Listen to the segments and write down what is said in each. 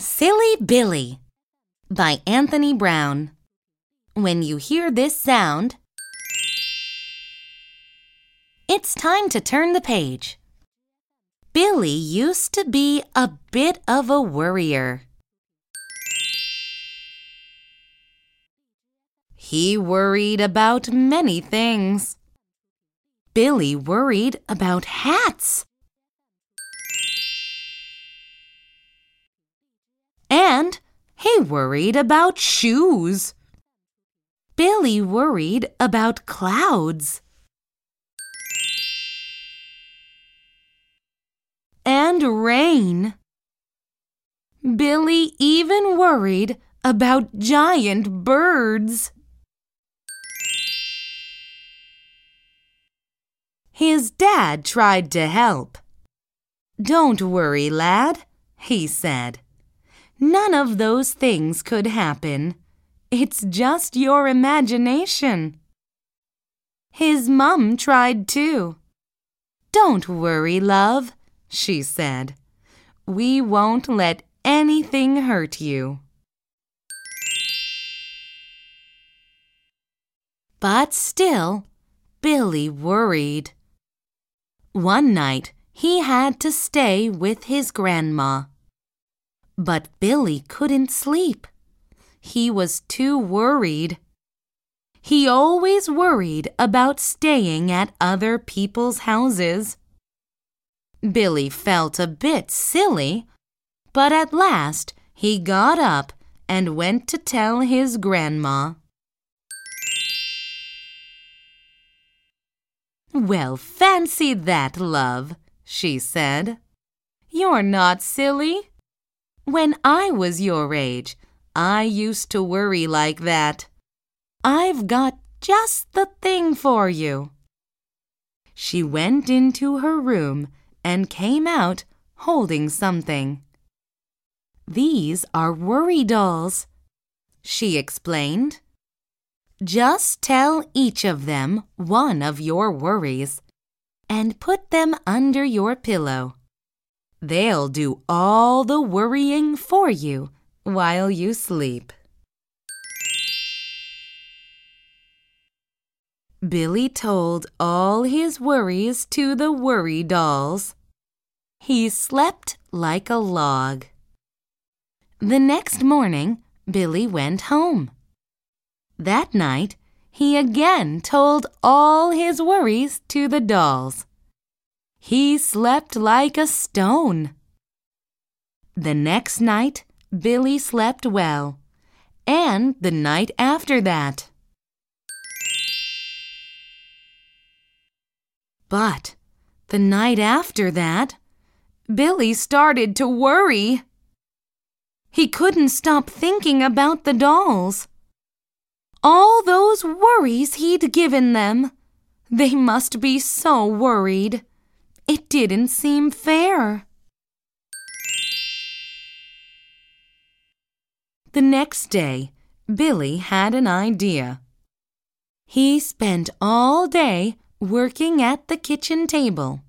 Silly Billy by Anthony Browne. When you hear this sound, it's time to turn the page. Billy used to be a bit of a worrier. He worried about many things. Billy worried about hats. And he worried about shoes. Billy worried about clouds. And rain. Billy even worried about giant birds. His dad tried to help. Don't worry, lad, he said. None of those things could happen. It's just your imagination. His mum tried too. Don't worry, love, she said. We won't let anything hurt you. But still, Billy worried. One night, he had to stay with his grandma. But Billy couldn't sleep. He was too worried. He always worried about staying at other people's houses. Billy felt a bit silly, but at last he got up and went to tell his grandma. Well, fancy that, love, she said. You're not silly. When I was your age, I used to worry like that. I've got just the thing for you. She went into her room and came out holding something. These are worry dolls, she explained. Just tell each of them one of your worries and put them under your pillow. They'll do all the worrying for you while you sleep. Billy told all his worries to the worry dolls. He slept like a log. The next morning, Billy went home. That night, he again told all his worries to the dolls. He slept like a stone. The next night, Billy slept well, and the night after that. But the night after that, Billy started to worry. He couldn't stop thinking about the dolls. All those worries he'd given them. They must be so worried. It didn't seem fair. The next day, Billy had an idea. He spent all day working at the kitchen table.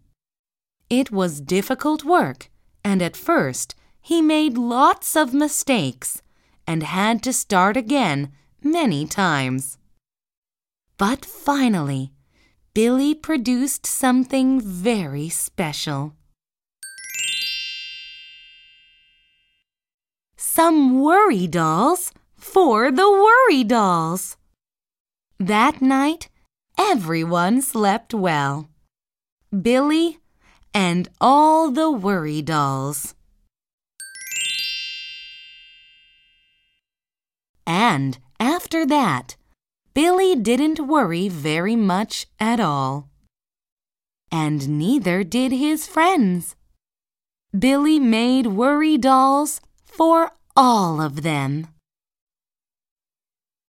It was difficult work, and at first he made lots of mistakes and had to start again many times. But finally, Billy produced something very special. Some worry dolls for the worry dolls. That night, everyone slept well. Billy and all the worry dolls. And after that, Billy didn't worry very much at all. And neither did his friends. Billy made worry dolls for all of them.